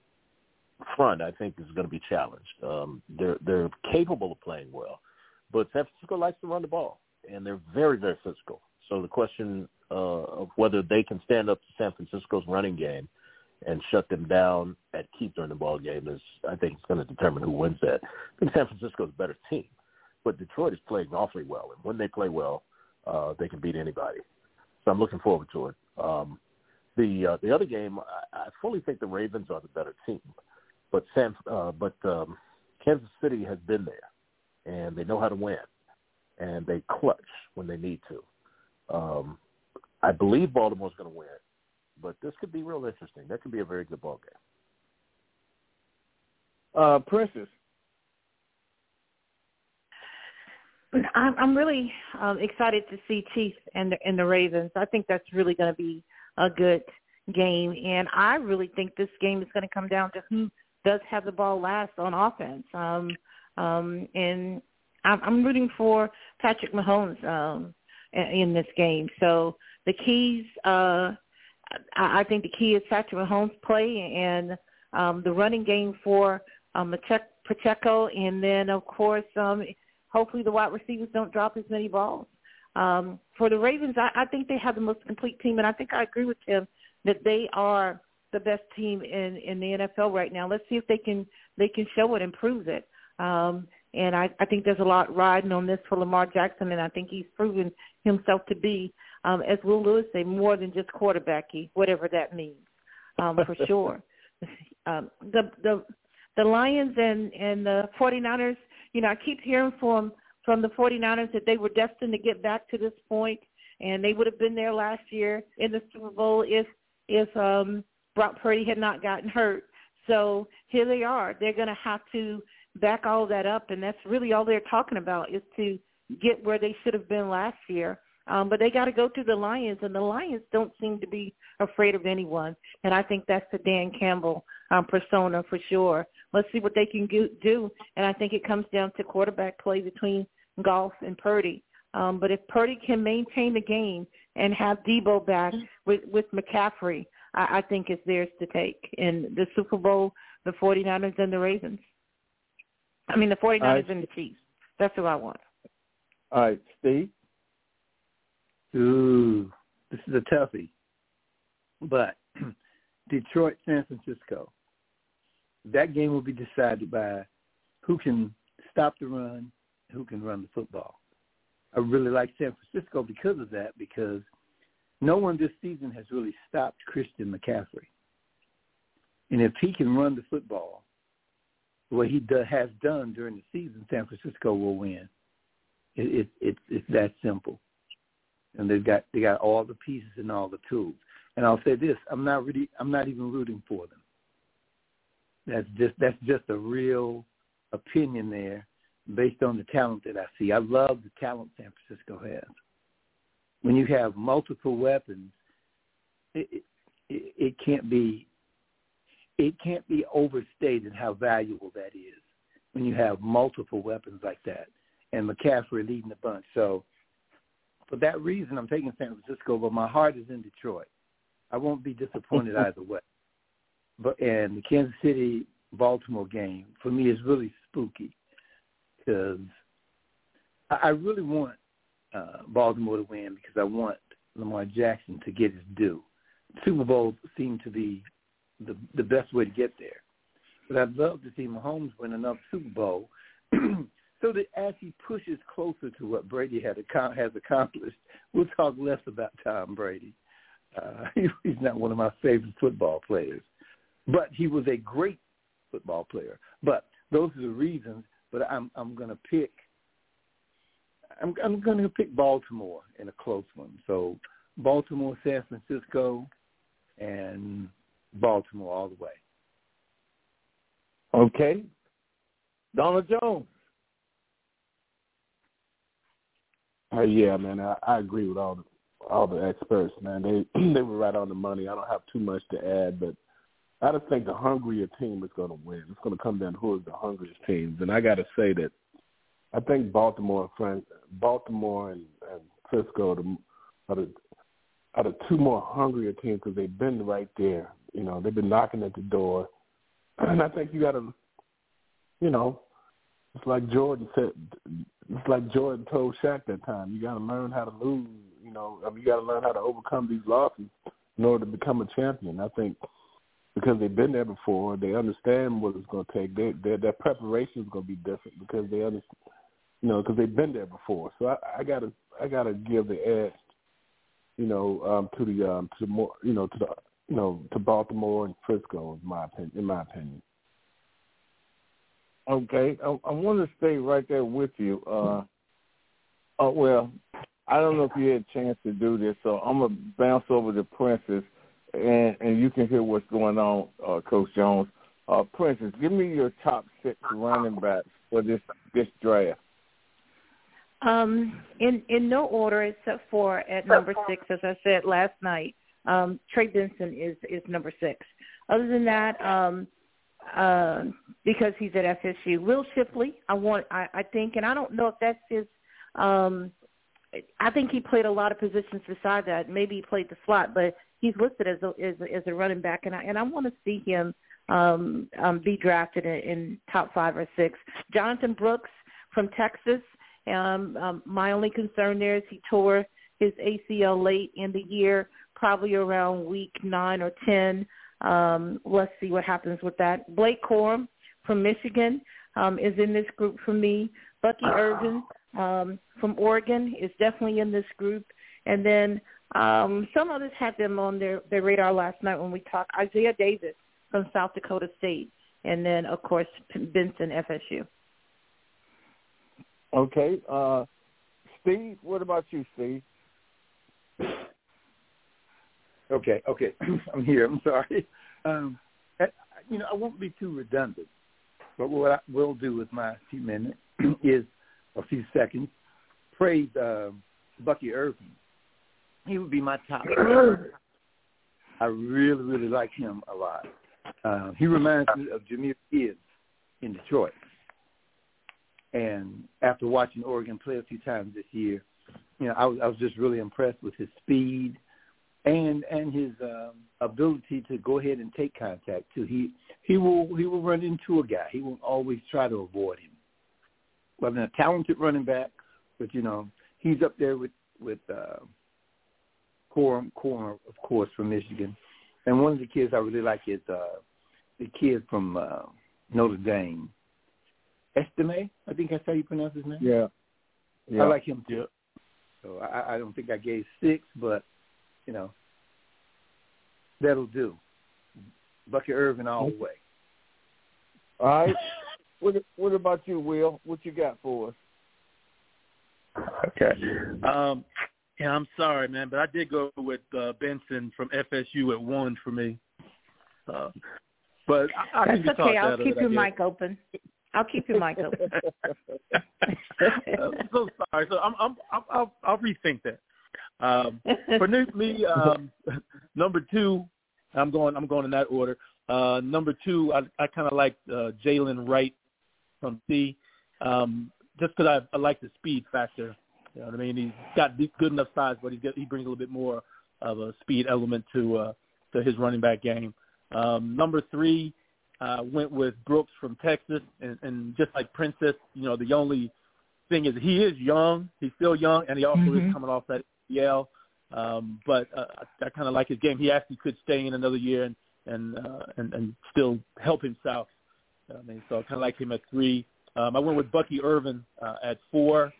front, I think, is going to be challenged. Um, they're they're capable of playing well, but San Francisco likes to run the ball, and they're very very physical. So the question uh, of whether they can stand up to San Francisco's running game and shut them down at keep during the ball game is, I think, it's going to determine who wins that. I think San Francisco is a better team, but Detroit is playing awfully well, and when they play well, uh, they can beat anybody. So I'm looking forward to it. Um, the uh, the other game, I, I fully think the Ravens are the better team, but San, uh, but um, Kansas City has been there, and they know how to win, and they clutch when they need to. Um, I believe Baltimore's going to win but this could be real interesting. That could be a very good ball game. Uh, Princess. I'm, really um, excited to see Chiefs and the, and the Ravens. I think that's really going to be a good game, and I really think this game is going to come down to who does have the ball last on offense. Um, um, and I'm, I'm rooting for Patrick Mahomes um, in this game. So the keys, uh, I, think the key is Patrick Mahomes' play and um, the running game for um, Pacheco, and then of course, um, hopefully the wide receivers don't drop as many balls. Um, for the Ravens, I, I think they have the most complete team, and I think I agree with Tim that they are the best team in in the NFL right now. Let's see if they can they can show it and prove it. Um, and I, I think there's a lot riding on this for Lamar Jackson, and I think he's proven himself to be, um, as Will Lewis say, more than just quarterbacky, whatever that means, um, for (laughs) sure. Um, the the the Lions and and the 49ers, you know, I keep hearing from from the 49ers that they were destined to get back to this point, and they would have been there last year in the Super Bowl if if um, Brock Purdy had not gotten hurt. So here they are. They're going to have to back all that up, and that's really all they're talking about is to get where they should have been last year. Um, but they got to go to the Lions, and the Lions don't seem to be afraid of anyone. And I think that's the Dan Campbell um, persona for sure. Let's see what they can do. And I think it comes down to quarterback play between Goff and Purdy. Um, but if Purdy can maintain the game and have Deebo back with, with McCaffrey, I, I think it's theirs to take in the Super Bowl, the 49ers and the Ravens. I mean, the 49ers right. and the Chiefs. That's who I want. All right, Steve. Ooh, this is a toughie. But (clears throat) Detroit, San Francisco. That game will be decided by who can stop the run, who can run the football. I really like San Francisco because of that, because no one this season has really stopped Christian McCaffrey. And if he can run the football way he do, has done during the season, San Francisco will win. It, it, it, it's that simple. And they've got they got all the pieces and all the tools. And I'll say this: I'm not really I'm not even rooting for them. That's just that's just a real opinion there based on the talent that I see. I love the talent San Francisco has. When you have multiple weapons, it, it, it can't be it can't be overstated how valuable that is when you have multiple weapons like that and McCaffrey leading the bunch. So for that reason, I'm taking San Francisco, but my heart is in Detroit. I won't be disappointed (laughs) either way. But and the Kansas City Baltimore game for me is really spooky because I really want uh, Baltimore to win because I want Lamar Jackson to get his due. Super Bowls seem to be the the best way to get there. But I'd love to see Mahomes win another Super Bowl, (clears throat) so that as he pushes closer to what Brady had has accomplished, we'll talk less about Tom Brady. Uh, (laughs) he's not one of my favorite football players, but he was a great football player. But those are the reasons but I'm I'm going to pick. I'm I'm going to pick Baltimore in a close one. So Baltimore, San Francisco, and Baltimore all the way. Okay, Donald Jones. Uh, yeah, man, I, I agree with all the all the experts, man. They (clears throat) they were right on the money. I don't have too much to add, but I just think the hungrier team is going to win. It's going to come down to who is the hungriest teams, and I got to say that I think Baltimore, Baltimore and, and Frisco are the, are the are the two more hungrier teams because they've been right there. You know, they've been knocking at the door, (clears throat) and I think you got to, you know, it's like Jordan said. It's like Jordan told Shaq that time. You got to learn how to lose. You know, I mean, you got to learn how to overcome these losses in order to become a champion. I think because they've been there before. They understand what it's going to take. They, their their preparation is going to be different because they understand, you know, because they've been there before. So I, gotta I gotta give the edge, you know, um, to the um, to more, you know, to the you know to Baltimore and Frisco, in my opinion. In my opinion. Okay, I, I want to stay right there with you. Uh, oh well, I don't know if you had a chance to do this, so I'm gonna bounce over to Princess and and you can hear what's going on, uh, Coach Jones. Uh, Princess, give me your top six running backs for this this draft. Um, in in no order except for at number six, as I said last night. Um, Trey Benson is is number six. Other than that, um, uh, because he's at FSU, Will Shipley. I want. I, I think, and I don't know if that's his. Um, I think he played a lot of positions beside that. Maybe he played the slot, but he's listed as a as as a running back, and I and I want to see him um, um, be drafted in, in top five or six. Jonathan Brooks from Texas. Um, um, my only concern there is he tore his ACL late in the year, probably around week nine or ten. Um, let's see what happens with that. Blake Corum from Michigan um, is in this group for me. Bucky Irving um, from Oregon is definitely in this group. And then um, some others had them on their, their radar last night when we talked. Isaiah Davis from South Dakota State. And then, of course, Benson, FSU. Okay. Uh, Steve, what about you, Steve? Okay, okay. (clears throat) I'm here. I'm sorry. Um, I, you know, I won't be too redundant, but what I will do with my few minutes (clears throat) is a few seconds praise uh, Bucky Irving. He would be my top. (clears throat) I really, really like him a lot. Uh, he reminds me of Jahmyr Gibbs in Detroit. And after watching Oregon play a few times this year, you know, I was, I was just really impressed with his speed and and his um, ability to go ahead and take contact too. He he will he will run into a guy. He will always try to avoid him. Well, a talented running back, but you know he's up there with with uh, Corum, Corum of course from Michigan, and one of the kids I really like is uh, the kid from uh, Notre Dame, Estime. I think that's how you pronounce his name. Yeah, yeah. I like him too. So I, I don't think I gave six, but you know, that'll do. Bucky Irving all the way. All right. what What about you, Will? What you got for us? Okay. Um, yeah, I'm sorry, man, but I did go with uh, Benson from FSU at one for me. Uh, but I, I That's okay. I'll keep your mic open. I'll keep your mic open. (laughs) I'm so sorry. So I'm, I'm, I'm I'll, I'll rethink that. Um, for me, um, (laughs) number two, I'm going. I'm going in that order. Uh, number two, I, I kind of like uh, Jaylen Wright from C, um, just because I, I like the speed factor. You know what I mean? He's got good enough size, but he's got, he brings a little bit more of a speed element to uh, to his running back game. Um, number three, uh, went with Brooks from Texas, and, and just like Princess, you know, the only thing is he is young. He's still young, and he also mm-hmm. is coming off that Yale. Um, but uh, I, kind of like his game. He actually could stay in another year and and uh, and, and still help himself. I mean, so I kind of like him at three. Um, I went with Bucky Irving uh, at four.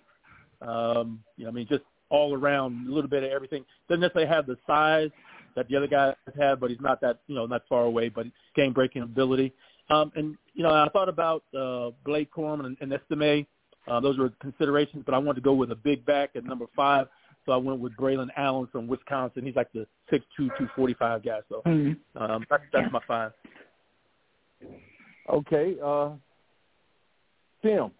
Um, you know, I mean, just all around, a little bit of everything. Doesn't necessarily have the size that the other guys have, but he's not that you know not far away. But game breaking ability. Um, and you know, I thought about uh, Blake Corum and, and Estime. Uh, those were considerations, but I wanted to go with a big back at number five. So I went with Braylon Allen from Wisconsin. He's like the six two two forty five guy. So mm-hmm. um, that's, that's yeah. my five. Okay, uh, Tim.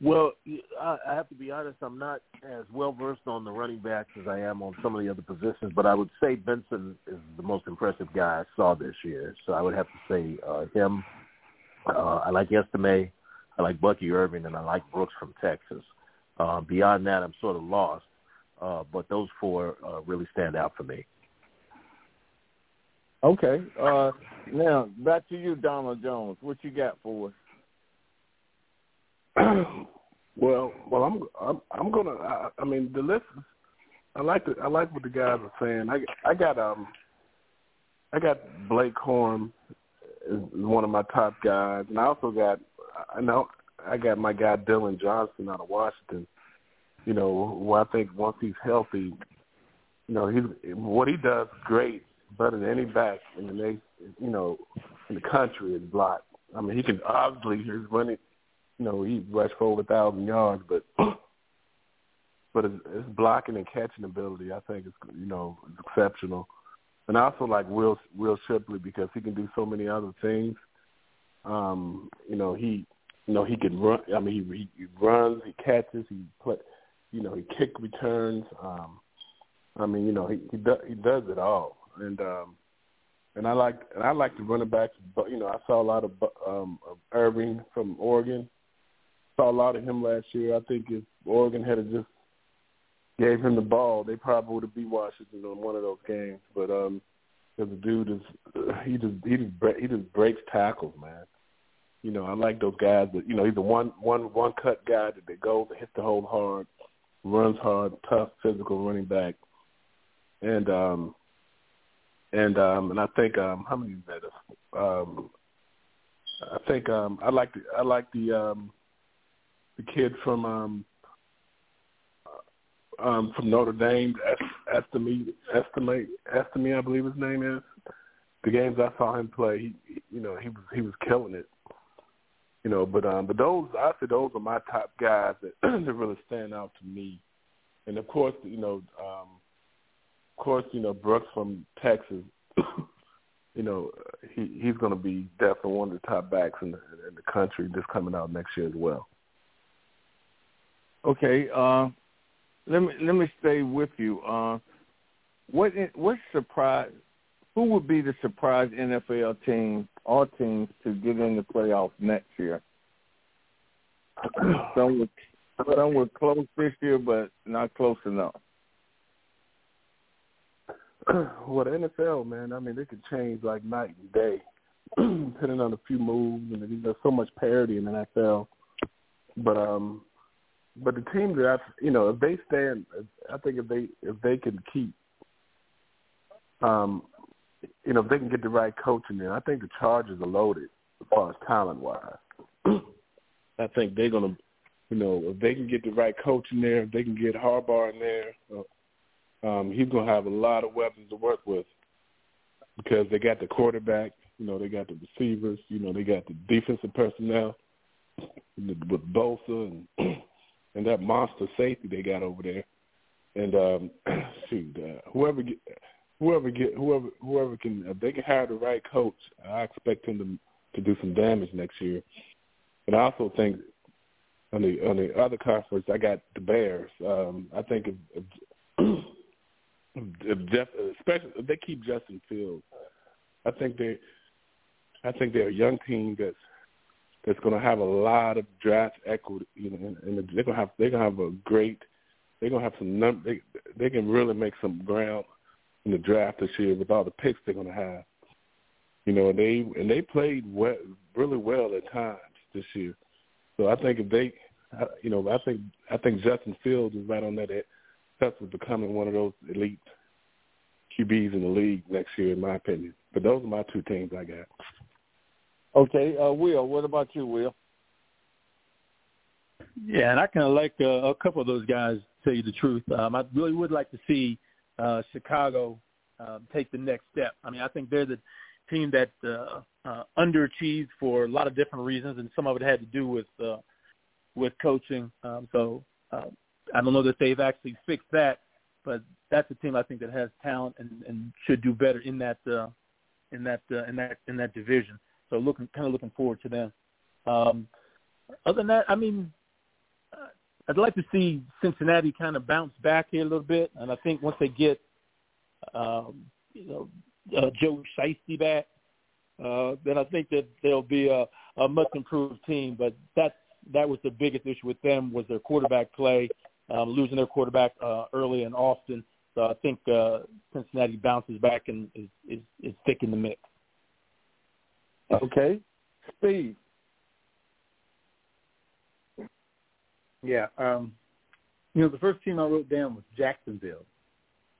Well, I have to be honest. I'm not as well versed on the running backs as I am on some of the other positions, but I would say Benson is the most impressive guy I saw this year. So I would have to say uh, him. Uh, I like Estime, I like Bucky Irving, and I like Brooks from Texas. Uh, beyond that, I'm sort of lost. Uh, but those four uh, really stand out for me. Okay. Uh, now back to you, Donald Jones. What you got for us? (clears throat) well, well, I'm I'm, I'm gonna. I, I mean, the list. Is, I like the I like what the guys are saying. I I got um. I got Blake Corum is one of my top guys, and I also got I know I got my guy Dillon Johnson out of Washington. You know, who I think once he's healthy, you know, he's what he does great, better than any back in the nation, you know, in the country is block. I mean, he can obviously he's running, you know, he rushed for over a thousand yards, but (clears throat) but his, his blocking and catching ability, I think, is you know, is exceptional. And I also like Will Will Shipley because he can do so many other things. Um, you know, he you know, he can run. I mean, he, he runs, he catches, he play, you know, he kick returns. Um, I mean, you know, he he does he does it all, and um, and I like and I like the running backs. But you know, I saw a lot of um, of Irving from Oregon. Saw a lot of him last year. I think if Oregon had just gave him the ball, they probably would have beat Washington on one of those games. But um, because the dude is he just he just he just breaks tackles, man. You know, I like those guys that you know he's a one one one cut guy that they goes and hits the hole hard, runs hard, tough, physical running back, and um and um and I think um how many is that? Um, I think um I like the I like the um the kid from um um, from Notre Dame, estimate, estimate, estimate, I believe his name is. The games I saw him play, he, you know, he was he was killing it. You know, but um, but those I say those are my top guys that (clears throat) that really stand out to me. And of course, you know, um, of course, you know Brooks from Texas. (clears throat) you know, he he's going to be definitely one of the top backs in the in the country just coming out next year as well. Okay, uh, let me let me stay with you. Uh, what what surprise? Who would be the surprise NFL team, all teams, to get in the playoffs next year? (clears throat) some were some were close this year, but not close enough. (clears throat) well, the NFL, man, I mean, they could change like night and day, (clears throat) depending on a few moves, and there's so much parity in the NFL. But um, but the team that I, you know, if they stand, I think if they if they can keep, um, you know, if they can get the right coaching in, there. I think the Chargers are loaded as far as talent wise. (clears throat) I think they're gonna, you know, if they can get the right coach in there, if they can get Harbaugh in there, uh, um, he's gonna have a lot of weapons to work with because they got the quarterback, you know, they got the receivers, you know, they got the defensive personnel with Bosa and (clears throat) and that monster safety they got over there. And um, (clears throat) shoot, uh, whoever get, whoever get, whoever whoever can, if they can hire the right coach, I expect him to to do some damage next year. And I also think on the on the other conference, I got the Bears. Um, I think if, if, (clears throat) if Jeff, especially if they keep Justin Fields, I think they, I think they're a young team that's that's going to have a lot of draft equity, you know, and, and they're going to have they're going to have a great they're going to have some num- they they can really make some ground in the draft this year with all the picks they're going to have. You know, and they and they played well, really well at times this year. So I think if they, you know, I think I think Justin Fields is right on that cusp of becoming one of those elite QBs in the league next year, in my opinion. But those are my two teams I got. Okay, uh, Will, what about you, Will? Yeah, and I kind of like uh, a couple of those guys. To tell you the truth, um, I really would like to see uh, Chicago uh, take the next step. I mean, I think they're the team that uh, uh, underachieved for a lot of different reasons, and some of it had to do with uh, with coaching. Um, so uh, I don't know that they've actually fixed that, but that's a team I think that has talent and, and should do better in that uh, in that uh, in that in that division. So looking kind of looking forward to them. Um, other than that, I mean, I'd like to see Cincinnati kind of bounce back here a little bit, and I think once they get, um, you know, uh, Joe Shiesty back, uh, then I think that they'll be a, a much improved team. But that that was the biggest issue with them was their quarterback play, um, losing their quarterback uh, early and often. So I think uh, Cincinnati bounces back and is, is, is thick in the mix. Okay. Steve. Yeah. Um, you know, the first team I wrote down was Jacksonville.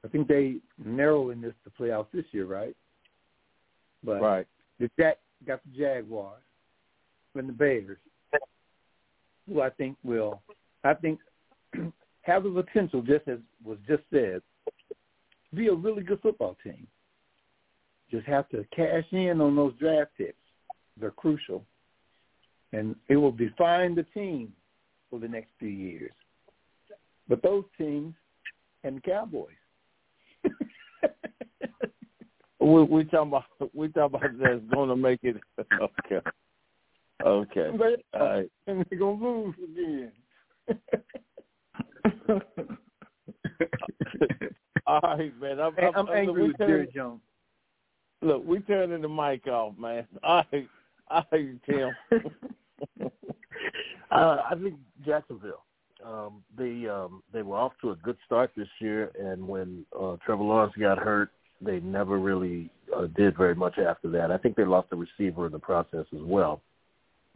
I think they narrow in this the playoffs this year, right? But right. The Jack got the Jaguars and the Bears, who I think will, I think, (clears throat) have the potential, just as was just said, be a really good football team. Just have to cash in on those draft picks. They're crucial. And it will define the team for the next few years. But those teams and the Cowboys. (laughs) we we talking about we talking about that's going to make it. (laughs) Okay. Okay. All right. (laughs) And they're gonna lose again. All right, man. I'm, I'm, I'm angry with Jerry Jones. Look, we turning the mic off, man. All right, all right, Tim. Uh, I think Jacksonville. Um, they um, they were off to a good start this year, and when uh, Trevor Lawrence got hurt, they never really uh, did very much after that. I think they lost a receiver in the process as well,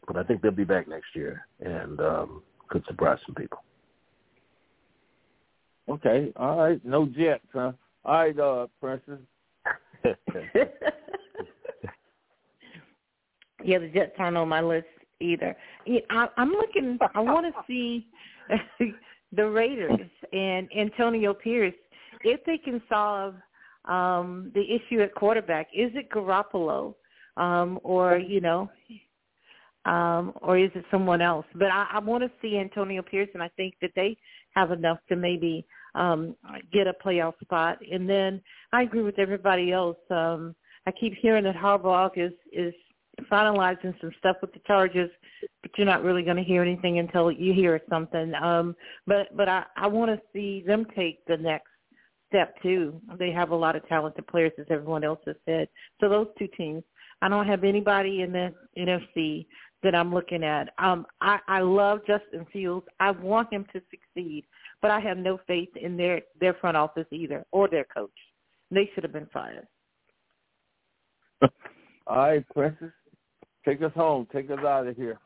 but I think they'll be back next year and um, could surprise some people. Okay, all right. No Jets, huh? All right, uh, Princess. (laughs) (laughs) yeah, the Jets aren't on my list either. I, I'm looking. I want to see (laughs) the Raiders and Antonio Pierce if they can solve um the issue at quarterback. Is it Garoppolo, um, or you know, um, or is it someone else? But I, I want to see Antonio Pierce, and I think that they have enough to maybe um, get a playoff spot. And then I agree with everybody else. Um, I keep hearing that Harbaugh is is finalizing some stuff with the Chargers, but you're not really going to hear anything until you hear something. Um, but but I, I want to see them take the next step too. They have a lot of talented players, as everyone else has said. So those two teams. I don't have anybody in the NFC that I'm looking at. Um, I, I love Justin Fields. I want him to succeed, but I have no faith in their their front office either or their coach. They should have been fired. (laughs) All right, Princess. Take us home. Take us out of here.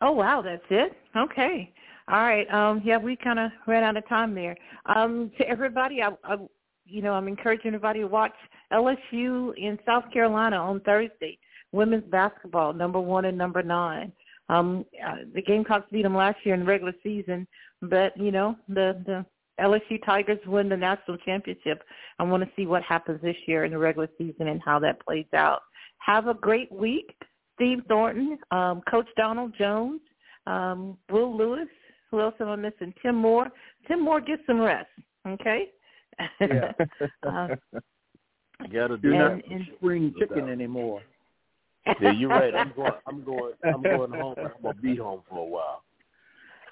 Oh wow, that's it. Okay. All right. Um, yeah, we kind of ran out of time there. Um, to everybody, I, I, you know, I'm encouraging everybody to watch LSU in South Carolina on Thursday. Women's basketball, number one and number nine. Um, uh, the Gamecocks beat them last year in the regular season, but you know the the LSU Tigers win the national championship. I want to see what happens this year in the regular season and how that plays out. Have a great week, Steve Thornton, um, Coach Donald Jones, um, Will Lewis. Who else am I missing? Tim Moore. Tim Moore, get some rest. Okay. Yeah. uh, Got to do You're And- not and- spring chicken anymore. Yeah, you're right. I'm going. I'm going. I'm going home. I'm gonna be home for a while.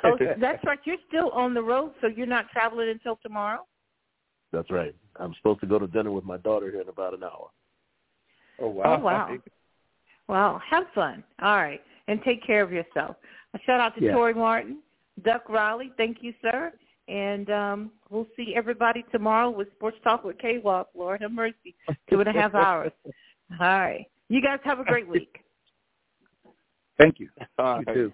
oh, that's right. You're still on the road, so you're not traveling until tomorrow. That's right. I'm supposed to go to dinner with my daughter here in about an hour. Oh wow. Oh wow. Well, have fun. All right. And take care of yourself. A shout out to Yeah. Tori Martin, Duck Riley. Thank you, sir. And um, we'll see everybody tomorrow with Sports Talk with K-Walk. Lord have mercy. Two and a half hours. (laughs) All right. You guys have a great week. Thank you. All You right. too.